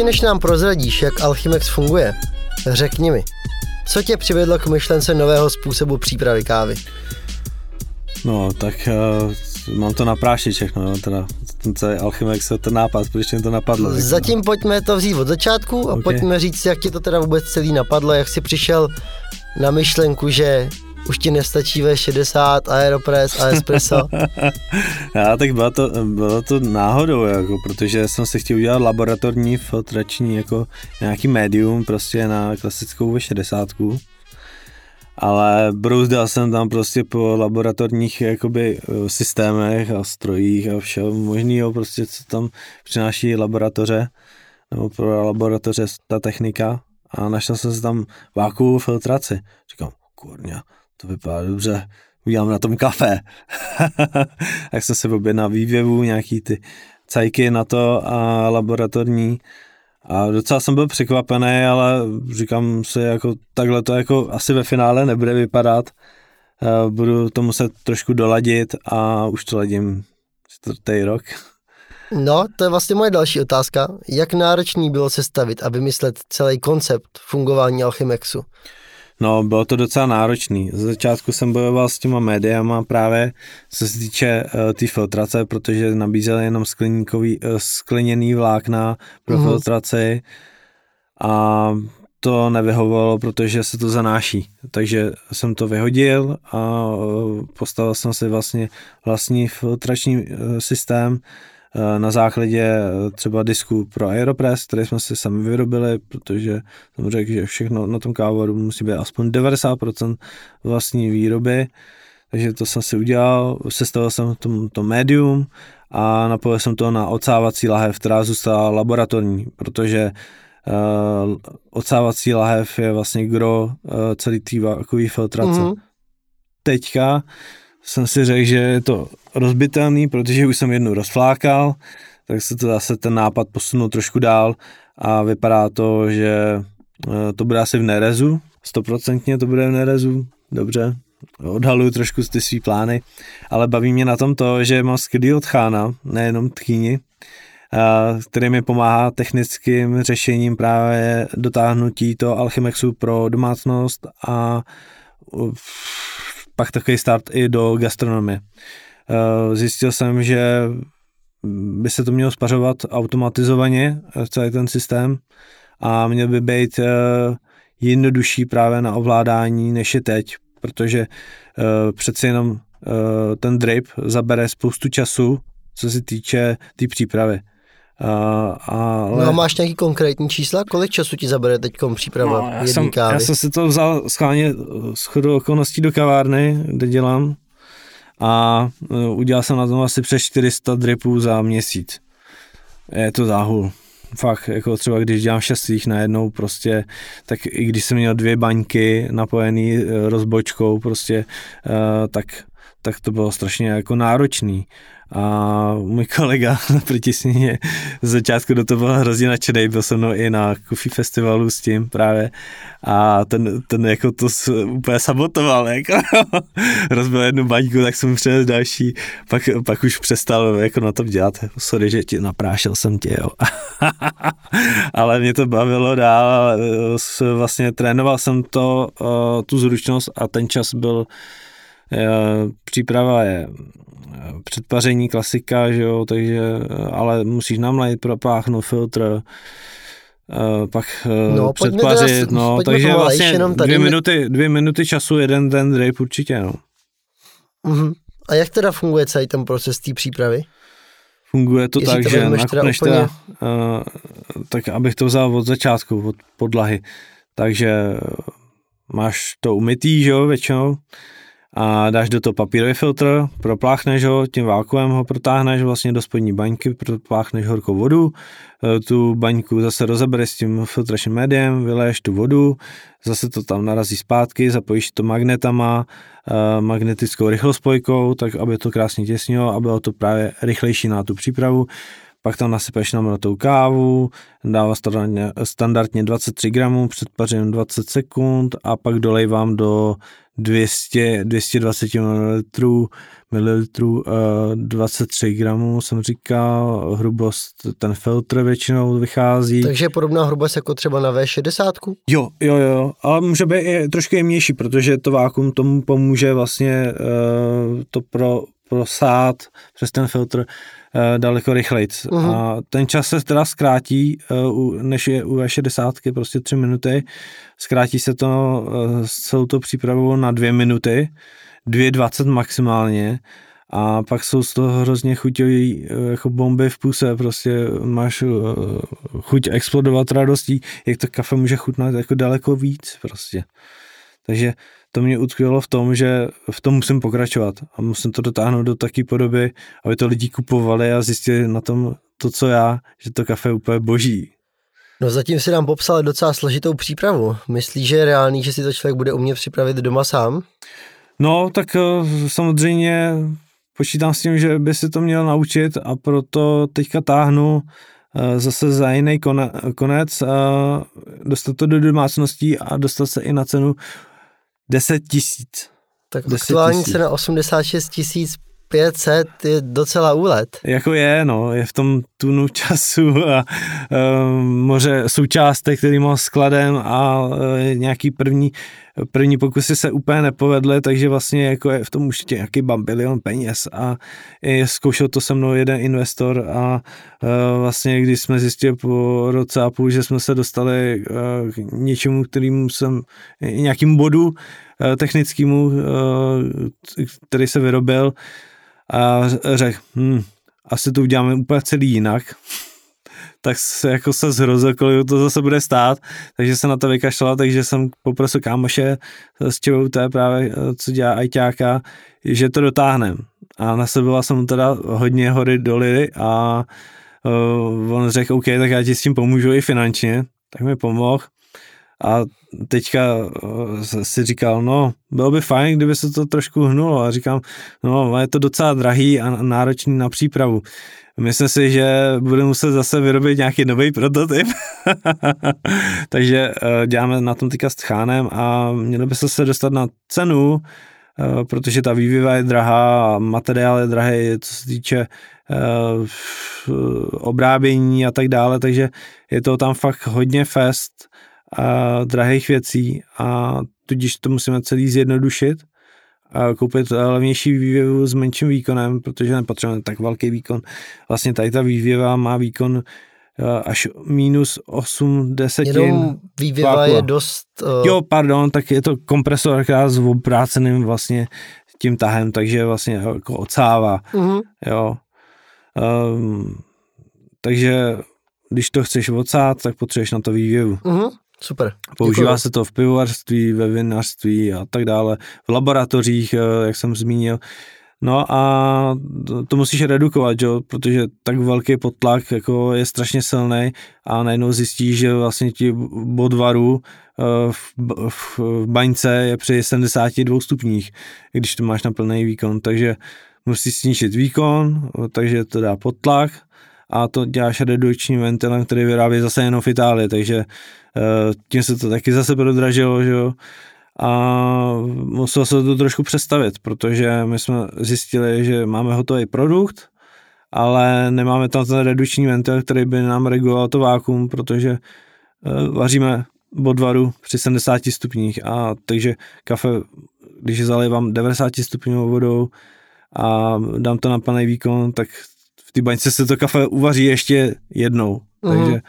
ještě než nám prozradíš, jak Alchimex funguje, řekni mi, co tě přivedlo k myšlence nového způsobu přípravy kávy? No, tak uh, mám to na prášiček, no, teda ten celý Alchimex, ten nápad, proč mě to napadlo. Zatím pojďme to vzít od začátku a okay. pojďme říct, jak ti to teda vůbec celý napadlo, jak jsi přišel na myšlenku, že už ti nestačí V60, Aeropress a Espresso? Já, tak bylo to, bylo to náhodou, jako, protože jsem si chtěl udělat laboratorní filtrační jako nějaký médium prostě na klasickou V60 ale brouzdal jsem tam prostě po laboratorních jakoby systémech a strojích a všeho možného prostě, co tam přináší laboratoře nebo pro laboratoře ta technika a našel jsem se tam vákuovou filtraci. Říkám, kurňa, to vypadá dobře, udělám na tom kafe. tak jsem se objednal vývěvu, nějaký ty cajky na to a laboratorní. A docela jsem byl překvapený, ale říkám si, jako takhle to jako asi ve finále nebude vypadat. Eh, budu to muset trošku doladit a už to ladím čtvrtý rok. No, to je vlastně moje další otázka. Jak náročný bylo sestavit a vymyslet celý koncept fungování Alchemexu? No, bylo to docela náročný. Z začátku jsem bojoval s těma médiama právě, co se týče uh, té tý filtrace, protože nabízeli jenom skleníkový, uh, skleněný vlákna pro mm. filtraci a to nevyhovovalo, protože se to zanáší. Takže jsem to vyhodil a uh, postavil jsem si vlastně vlastní filtrační uh, systém, Eh, na základě eh, třeba disku pro Aeropress, který jsme si sami vyrobili, protože jsem řekl, že všechno na tom kávovaru musí být aspoň 90% vlastní výroby, takže to jsem si udělal, sestavil jsem to, to médium a napojil jsem to na ocávací lahev, která zůstala laboratorní, protože uh, ocávací lahev je vlastně gro uh, celý té vákové filtrace. Mm-hmm. Teďka jsem si řekl, že je to rozbitelný, protože už jsem jednu rozflákal, tak se to zase ten nápad posunul trošku dál a vypadá to, že eh, to bude asi v nerezu, stoprocentně to bude v nerezu, dobře, odhaluju trošku ty svý plány, ale baví mě na tom to, že mám skvělý tchána, nejenom tchýni, který mi pomáhá technickým řešením právě dotáhnutí to Alchemexu pro domácnost a pak takový start i do gastronomie. Eh, zjistil jsem, že by se to mělo spařovat automatizovaně, eh, celý ten systém, a měl by být eh, jednodušší právě na ovládání, než je teď, protože přeci jenom ten drip zabere spoustu času, co se týče té tý přípravy. Uh, ale... No a máš nějaký konkrétní čísla? Kolik času ti zabere teď příprava no, já jsem, kávy? Já jsem si to vzal schválně z chodu okolností do kavárny, kde dělám a uh, udělal jsem na tom asi přes 400 dripů za měsíc. Je to záhul. Fakt, jako třeba když dělám šest najednou prostě, tak i když jsem měl dvě baňky napojený uh, rozbočkou prostě, tak tak to bylo strašně jako náročný. A můj kolega naproti sněně z začátku do toho byl hrozně nadšený, byl se mnou i na Coffee Festivalu s tím právě a ten, ten jako to úplně sabotoval, jako rozbil jednu baňku, tak jsem přines další, pak, pak už přestal jako na tom dělat, sorry, že ti naprášel jsem tě, jo. ale mě to bavilo dál, vlastně trénoval jsem to, tu zručnost a ten čas byl Příprava je eh, předpaření klasika, že jo, takže, eh, ale musíš namlejt, propáchnout filtr, eh, pak no, předpařit, no, takže vlastně jenom tady dvě, minuty, dvě minuty času, jeden ten drape určitě, no. Uh-huh. A jak teda funguje celý ten proces té přípravy? Funguje to Jestli tak, to že teda, teda uh, tak abych to vzal od začátku, od podlahy, takže máš to umytý, že jo, většinou, a dáš do toho papírový filtr, propláchneš ho, tím vákuem ho protáhneš vlastně do spodní baňky, propláchneš horkou vodu, e, tu baňku zase rozebereš s tím filtračním médiem, vyleješ tu vodu, zase to tam narazí zpátky, zapojíš to magnetama, e, magnetickou rychlospojkou, tak aby to krásně těsnilo a bylo to právě rychlejší na tu přípravu. Pak tam nasypeš namratou kávu, dává standardně, standardně 23 gramů, předpařím 20 sekund a pak dolejvám do 200, 220 ml, mililitrů, 23 gramů jsem říkal, hrubost, ten filtr většinou vychází. Takže je podobná hrubost jako třeba na V60? Jo, jo, jo, ale může být i trošku jemnější, protože to vákum tomu pomůže vlastně uh, to pro, prosát přes ten filtr uh, daleko rychleji. Uh-huh. A ten čas se teda zkrátí, uh, než je u V60, prostě tři minuty. Zkrátí se to uh, s celou to přípravou na dvě minuty, 2,20 maximálně a pak jsou z toho hrozně chuťový jako bomby v puse, prostě máš chuť explodovat radostí, jak to kafe může chutnat jako daleko víc prostě. Takže to mě utkvělo v tom, že v tom musím pokračovat a musím to dotáhnout do takové podoby, aby to lidi kupovali a zjistili na tom to, co já, že to kafe je úplně boží. No zatím si nám popsal docela složitou přípravu. Myslíš, že je reálný, že si to člověk bude umět připravit doma sám? No, tak eh, samozřejmě počítám s tím, že by si to měl naučit a proto teďka táhnu eh, zase za jiný konec, dostat to do domácností a dostat se i na cenu 10 tisíc. Tak 10 aktuální cena 86 tisíc 500 je docela úlet. Jako je, no, je v tom tunu času a um, moře součástek, který má skladem a uh, nějaký první, první pokusy se úplně nepovedly, takže vlastně jako je v tom už nějaký bambilion peněz a zkoušel to se mnou jeden investor a uh, vlastně když jsme zjistili po roce a půl, že jsme se dostali uh, k něčemu, kterým jsem, nějakým bodu uh, technickému, který se vyrobil, a řekl, hm, asi to uděláme úplně celý jinak, tak se jako se zhrozil, kolik to zase bude stát, takže se na to vykašlal, takže jsem poprosil kámoše s ČVUT právě, co dělá ajťáka, že to dotáhnem. A naseboval jsem teda hodně hory doly a uh, on řekl, OK, tak já ti s tím pomůžu i finančně, tak mi pomohl a teďka eh, si říkal, no, bylo by fajn, kdyby se to trošku hnulo. A říkám, no, je to docela drahý a náročný na přípravu. Myslím si, že budeme muset zase vyrobit nějaký nový prototyp. Takže eh, děláme na tom teďka s tchánem a měli by se dostat na cenu, eh, protože ta výviva je drahá, materiál je drahý, co se týče obrábění a tak dále, takže je to tam fakt hodně fest drahých věcí a tudíž to musíme celý zjednodušit koupit levnější vývěvu s menším výkonem, protože nepotřebujeme tak velký výkon. Vlastně tady ta vývěva má výkon až minus 8 desetin. Jenom vývěva vákua. je dost... Uh... Jo, pardon, tak je to kompresor s obráceným vlastně tím tahem, takže vlastně jako ocává. Uh-huh. Jo. Um, takže když to chceš ocát, tak potřebuješ na to vývěvu. Uh-huh. Super. Používá Děkuju. se to v pivovarství, ve vinařství a tak dále, v laboratořích, eh, jak jsem zmínil. No a to, to musíš redukovat, jo? protože tak velký potlak jako je strašně silný a najednou zjistíš, že vlastně ti bod varu eh, v, v, v baňce je při 72 stupních, když to máš na plný výkon, takže musíš snížit výkon, takže to dá potlak a to děláš redukčním ventilem, který vyrábí zase jenom v Itálii, takže Eh, tím se to taky zase prodražilo, že jo. A muselo se to trošku přestavit, protože my jsme zjistili, že máme hotový produkt, ale nemáme tam ten redukční ventil, který by nám reguloval to vákum, protože uh, vaříme bodvaru při 70 stupních a takže kafe, když je zalivám 90 stupňovou vodou a dám to na plný výkon, tak v té baňce se to kafe uvaří ještě jednou. Mm. Takže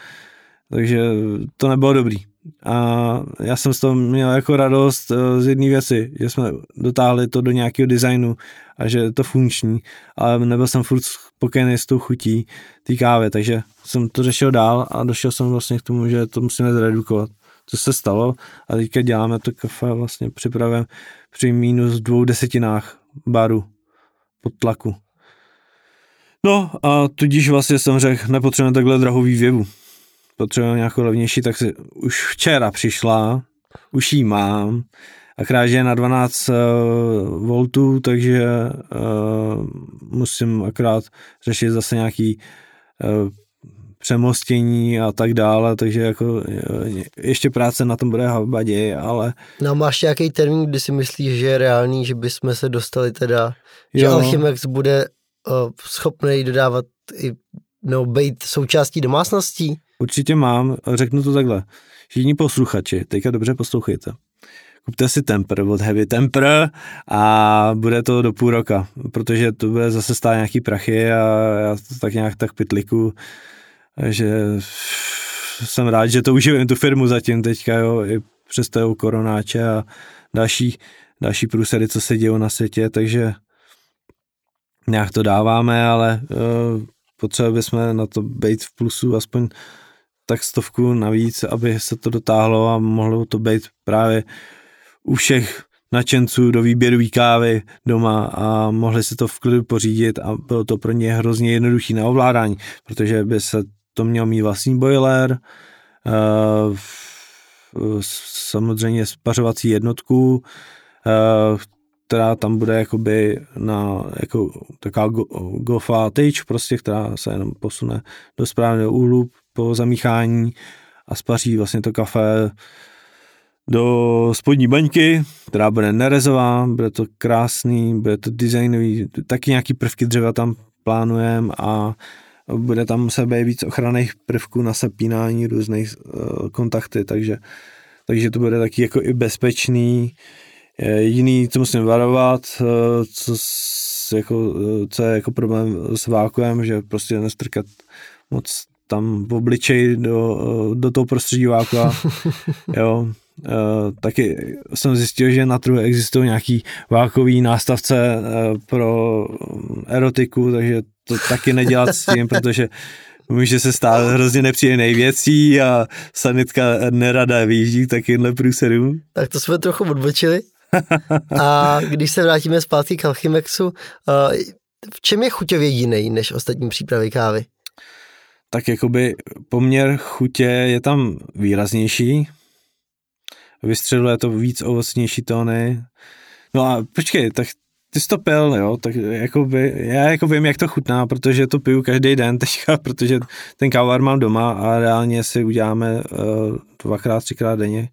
takže to nebylo dobrý. A já jsem z toho měl jako radost eh, z jedné věci, že jsme dotáhli to do nějakého designu a že je to funkční, ale nebyl jsem furt spokojený s tou chutí té kávy, takže jsem to řešil dál a došel jsem vlastně k tomu, že to musíme zredukovat. To se stalo a teďka děláme to kafe vlastně připravujeme při minus dvou desetinách baru pod tlaku. No a tudíž vlastně jsem řekl, nepotřebujeme takhle drahou vývěvu potřebujeme nějakou levnější, tak si už včera přišla, už ji mám, akorát, že je na 12 uh, voltů, takže uh, musím akorát řešit zase nějaký uh, přemostění a tak dále, takže jako ještě práce na tom bude havaději, ale... No máš nějaký termín, kdy si myslíš, že je reálný, že bychom se dostali teda, že jo. Alchimex bude schopný dodávat i, no, být součástí domácností? Určitě mám, řeknu to takhle. Všichni posluchači, teďka dobře poslouchejte kupte si Temper od Heavy Temper a bude to do půl roka, protože to bude zase stát nějaký prachy a já to tak nějak tak pitliku, že jsem rád, že to uživím tu firmu zatím teďka, jo, i přes toho koronáče a další, další průsedy, co se dějí na světě, takže nějak to dáváme, ale uh, potřebovali bychom na to být v plusu aspoň tak stovku navíc, aby se to dotáhlo a mohlo to být právě u všech nadšenců do výběru kávy doma a mohli si to v klidu pořídit a bylo to pro ně hrozně jednoduchý na ovládání, protože by se to měl mít vlastní boiler, uh, samozřejmě spařovací jednotku, uh, která tam bude jakoby na jako taková golfová tyč, prostě, která se jenom posune do správného úhlu po zamíchání a spaří vlastně to kafe do spodní baňky, která bude nerezová, bude to krásný, bude to designový, taky nějaký prvky dřeva tam plánujeme a bude tam se být víc ochranných prvků na sepínání různých uh, kontakty, takže, takže to bude taky jako i bezpečný. Jediný, co musím varovat, uh, co, jako, uh, co je jako problém s vákuem, že prostě nestrkat moc tam v obličeji do, do toho prostředí vákua, jo, Uh, taky jsem zjistil, že na trhu existují nějaký vákový nástavce uh, pro erotiku, takže to taky nedělat s tím, protože může se stát hrozně nepříjemných věcí a sanitka nerada vyjíždí takyhle průserů. Tak to jsme trochu odbočili. A když se vrátíme zpátky k Alchimexu, uh, v čem je chuťově jiný než ostatní přípravy kávy? Tak jakoby poměr chutě je tam výraznější, vystřeluje to víc ovocnější tóny. No a počkej, tak ty jsi to pil, jo, tak jako by, já jako vím, jak to chutná, protože to piju každý den teďka, protože ten kávar mám doma a reálně si uděláme uh, dvakrát, třikrát denně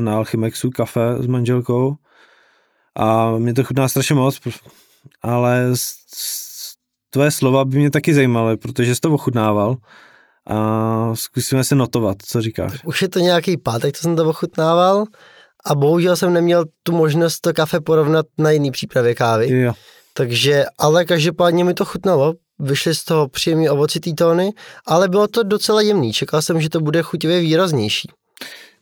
na Alchimexu kafe s manželkou a mě to chutná strašně moc, ale tvoje slova by mě taky zajímaly, protože jsi to ochutnával a zkusíme se notovat, co říkáš. Už je to nějaký pátek, co jsem to ochutnával a bohužel jsem neměl tu možnost to kafe porovnat na jiný přípravě kávy. Jo. Takže, ale každopádně mi to chutnalo, vyšly z toho příjemně ovocitý tóny, ale bylo to docela jemný. Čekal jsem, že to bude chutivě výraznější.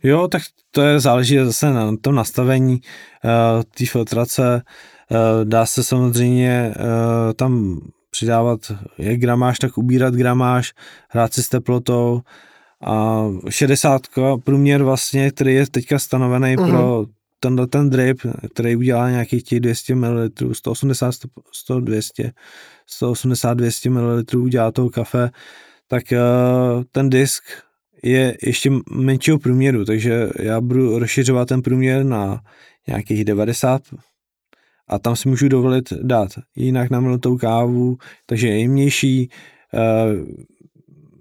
Jo, tak to je záleží zase na tom nastavení uh, té filtrace. Uh, dá se samozřejmě uh, tam přidávat jak gramáž, tak ubírat gramáž, hrát si s teplotou a 60 průměr vlastně, který je teďka stanovený uh-huh. pro tenhle ten drip, který udělá nějakých těch 200 ml, 180, 100, 200, 180, 200 ml udělá toho kafe, tak ten disk je ještě menšího průměru, takže já budu rozšiřovat ten průměr na nějakých 90 a tam si můžu dovolit dát jinak namlutou kávu, takže je jemnější, eh,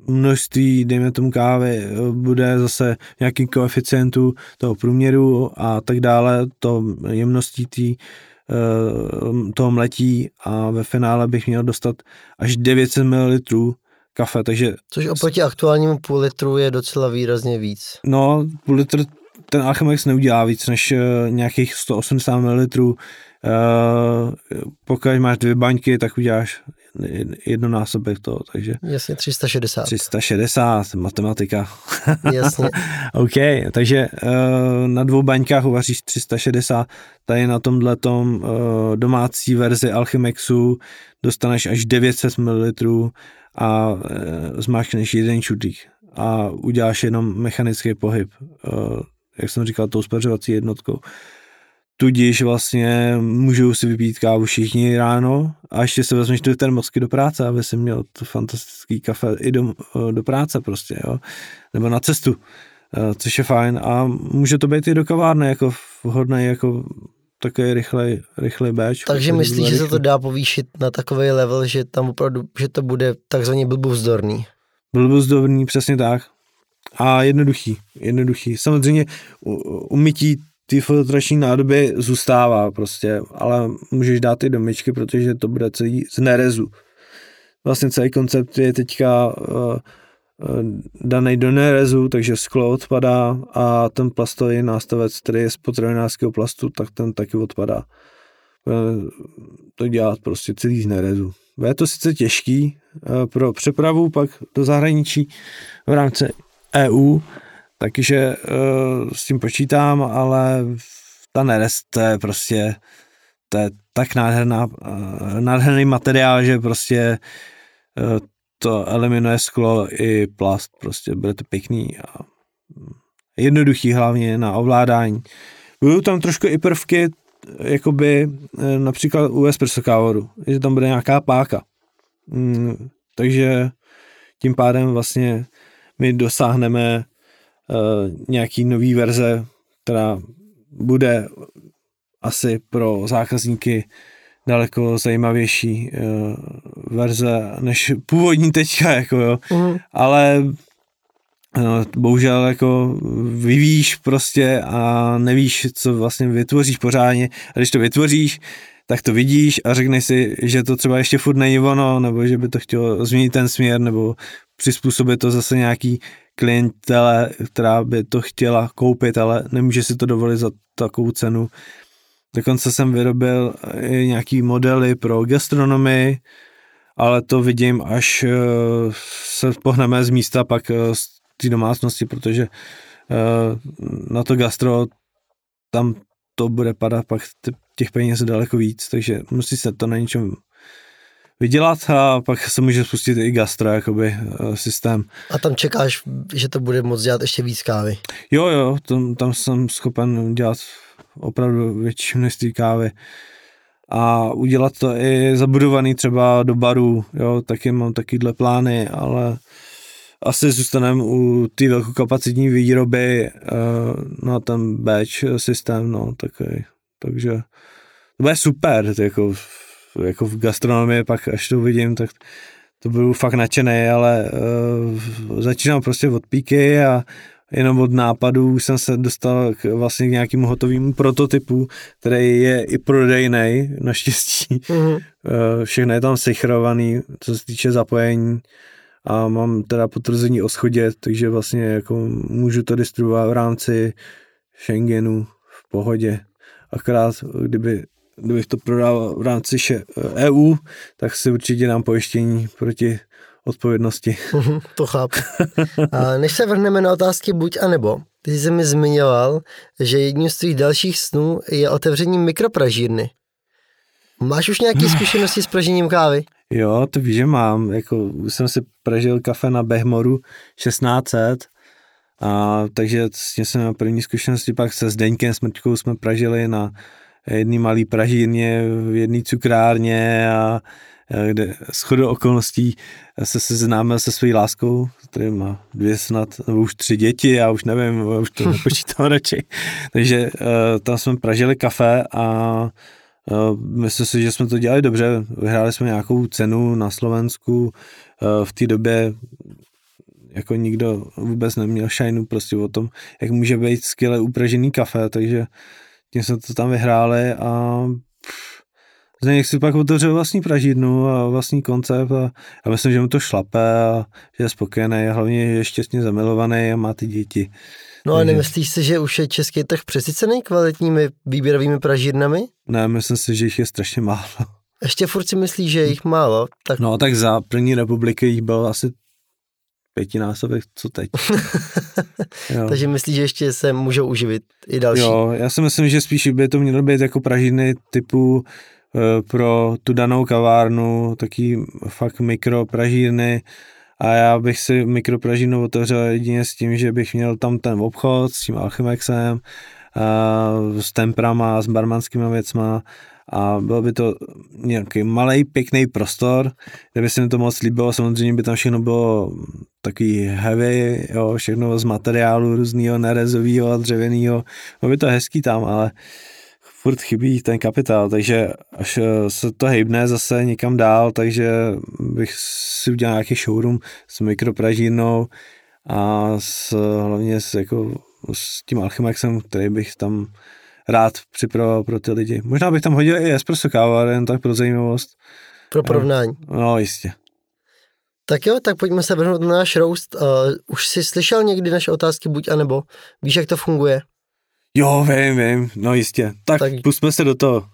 množství, dejme tomu kávy, eh, bude zase nějaký koeficientu toho průměru a tak dále, to jemností tý, eh, toho mletí a ve finále bych měl dostat až 900 ml kafe, takže... Což oproti aktuálnímu půl litru je docela výrazně víc. No, půl litr ten Alchemex neudělá víc než nějakých 180 ml Uh, pokud máš dvě baňky, tak uděláš jednonásobek toho, takže... Jasně, 360. 360, matematika. Jasně. OK, takže uh, na dvou baňkách uvaříš 360, tady na tomhle domácí verzi Alchemexu dostaneš až 900 ml a uh, zmáčkneš jeden čudlík a uděláš jenom mechanický pohyb, uh, jak jsem říkal, tou spařovací jednotkou. Tudíž vlastně můžou si vypít kávu všichni ráno a ještě se vezmeš do termosky do práce, aby si měl to fantastický kafe i do, do práce prostě, jo. Nebo na cestu, eh, což je fajn a může to být i do kavárny jako vhodný jako takový rychlej, rychlej batch. Takže myslíš, že se to dá povýšit na takový level, že tam opravdu, že to bude takzvaně blbůvzdorný? blbozdovný, přesně tak. A jednoduchý, jednoduchý. Samozřejmě umytí ty filtrační nádoby zůstává prostě, ale můžeš dát i do myčky, protože to bude celý z nerezu. Vlastně celý koncept je teďka uh, daný do nerezu, takže sklo odpadá a ten plastový nástavec, který je z potravinářského plastu, tak ten taky odpadá. To dělat prostě celý z nerezu. Je to sice těžký pro přepravu pak do zahraničí v rámci EU, takže s tím počítám, ale ta nerez, to je prostě to je tak nádherná, nádherný materiál, že prostě to eliminuje sklo i plast, prostě bude to pěkný a jednoduchý hlavně na ovládání. Budou tam trošku i prvky, jakoby eh, například u espresso kávoru, že tam bude nějaká páka. Mm, takže tím pádem vlastně my dosáhneme uh, nějaký nový verze, která bude asi pro zákazníky daleko zajímavější uh, verze než původní teďka, jako jo. Mm. Ale no, bohužel jako vyvíjíš prostě a nevíš, co vlastně vytvoříš pořádně. A když to vytvoříš, tak to vidíš a řekneš si, že to třeba ještě furt není ono, nebo že by to chtělo změnit ten směr, nebo přizpůsobit to zase nějaký klientele, která by to chtěla koupit, ale nemůže si to dovolit za takovou cenu. Dokonce jsem vyrobil i nějaký modely pro gastronomii, ale to vidím, až eh, se pohneme z místa pak eh, z té domácnosti, protože eh, na to gastro tam to bude padat pak těch peněz daleko víc, takže musí se to na něčem vydělat a pak se může spustit i gastro, jakoby systém. A tam čekáš, že to bude moc dělat ještě víc kávy? Jo, jo, tam, tam jsem schopen dělat opravdu větší množství kávy. A udělat to i zabudovaný třeba do baru, jo, taky mám takovýhle plány, ale asi zůstaneme u té velkokapacitní výroby uh, na ten batch systém, no, taky, takže to bude super, jako, jako v gastronomii pak, až to uvidím, tak to budu fakt nadšený, ale uh, začínám prostě od píky a jenom od nápadů jsem se dostal k vlastně k nějakému hotovému prototypu, který je i prodejný, naštěstí. Mm-hmm. Všechno je tam sechrovaný, co se týče zapojení a mám teda potvrzení o schodě, takže vlastně jako můžu to distribuovat v rámci Schengenu v pohodě. Akorát kdyby, kdybych to prodal v rámci EU, tak si určitě dám pojištění proti odpovědnosti. Mhm, to chápu. A než se vrhneme na otázky buď a nebo, ty jsi mi zmiňoval, že jedním z tvých dalších snů je otevření mikropražírny. Máš už nějaké zkušenosti s pražením kávy? Jo, to víš, že mám. Jako, už jsem si pražil kafe na Behmoru 1600, a, takže s tím jsem měl první zkušenosti, pak se Zdeňkem Smrťkou jsme pražili na jedné malé pražírně v jedné cukrárně a kde shodou okolností se seznámil se svojí láskou, který má dvě snad, nebo už tři děti, já už nevím, už to nepočítám radši. Takže uh, tam jsme pražili kafe a uh, myslím si, že jsme to dělali dobře. Vyhráli jsme nějakou cenu na Slovensku. V té době jako nikdo vůbec neměl šajnu prostě o tom, jak může být skvěle upražený kafe, takže tím jsme to tam vyhráli a Zdeněk si pak otevřel vlastní pražidnu a vlastní koncept a já myslím, že mu to šlape a že je spokojený a hlavně je šťastně zamilovaný a má ty děti. No a nemyslíš si, že už je český trh přesycený kvalitními výběrovými pražírnami? Ne, myslím si, že jich je strašně málo. Ještě furt si myslíš, že je jich málo? Tak... No tak za první republiky jich bylo asi pětinásobek, co teď. Takže myslíš, že ještě se můžou uživit i další? Jo, já si myslím, že spíš by to mělo být jako pražiny typu pro tu danou kavárnu, taky fakt mikropražírny. A já bych si mikropražírnu otevřel jedině s tím, že bych měl tam ten obchod s tím Alchemexem, eh, s temprama, s barmanskými věcma. A byl by to nějaký malý pěkný prostor, kde by se mi to moc líbilo, samozřejmě by tam všechno bylo takový heavy, jo, všechno z materiálu různýho nerezového a dřevěného, bylo by to hezký tam, ale furt chybí ten kapitál, takže až eh, se to hejbne zase někam dál, takže bych si udělal nějaký showroom s mikropražírnou a s, hlavně s, jako, s tím Alchemexem, který bych tam rád připravoval pro ty lidi. Možná bych tam hodil i espresso káva, jen tak pro zajímavost. Pro porovnání. No, jistě. Tak jo, tak pojďme se vrhnout na náš roast. Uh, už jsi slyšel někdy naše otázky buď a nebo? Víš, jak to funguje? Jo, vím, vím, no jistě. Tak, tak pusme se do toho.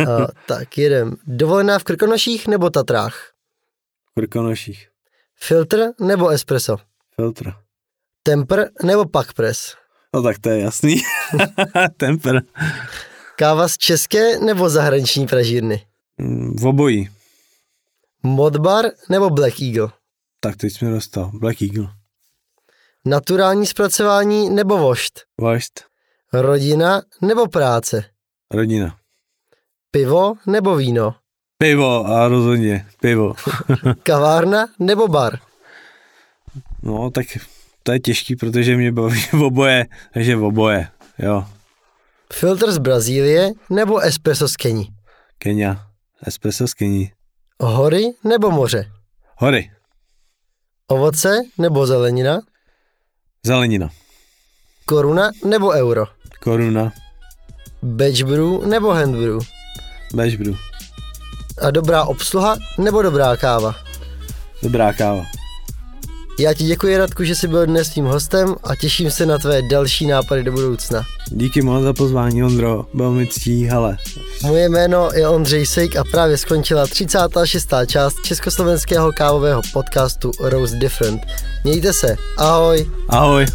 uh, tak jedem. Dovolená v Krkonoších nebo Tatrách? V Krkonoších. Filtr nebo espresso? Filtr. Temper nebo pak press? No tak to je jasný. Temper. Káva z české nebo zahraniční pražírny? Mm, v obojí. Modbar nebo Black Eagle? Tak teď jsme dostal. Black Eagle. Naturální zpracování nebo vošt? Vošt. Rodina nebo práce? Rodina. Pivo nebo víno? Pivo a rozhodně pivo. Kavárna nebo bar? No, tak to je těžký, protože mě baví v oboje, takže v oboje, jo. Filtr z Brazílie nebo espresso z Keni? Kenia. Espresso z Keni. Hory nebo moře? Hory. Ovoce nebo zelenina? Zelenina. Koruna nebo euro? Koruna. Batch brew nebo hand brew? Batch brew. A dobrá obsluha nebo dobrá káva? Dobrá káva. Já ti děkuji, Radku, že jsi byl dnes svým hostem a těším se na tvé další nápady do budoucna. Díky moc za pozvání, Ondro. Byl mi ctí, hele. Moje jméno je Ondřej Sejk a právě skončila 36. část československého kávového podcastu Rose Different. Mějte se. Ahoj. Ahoj.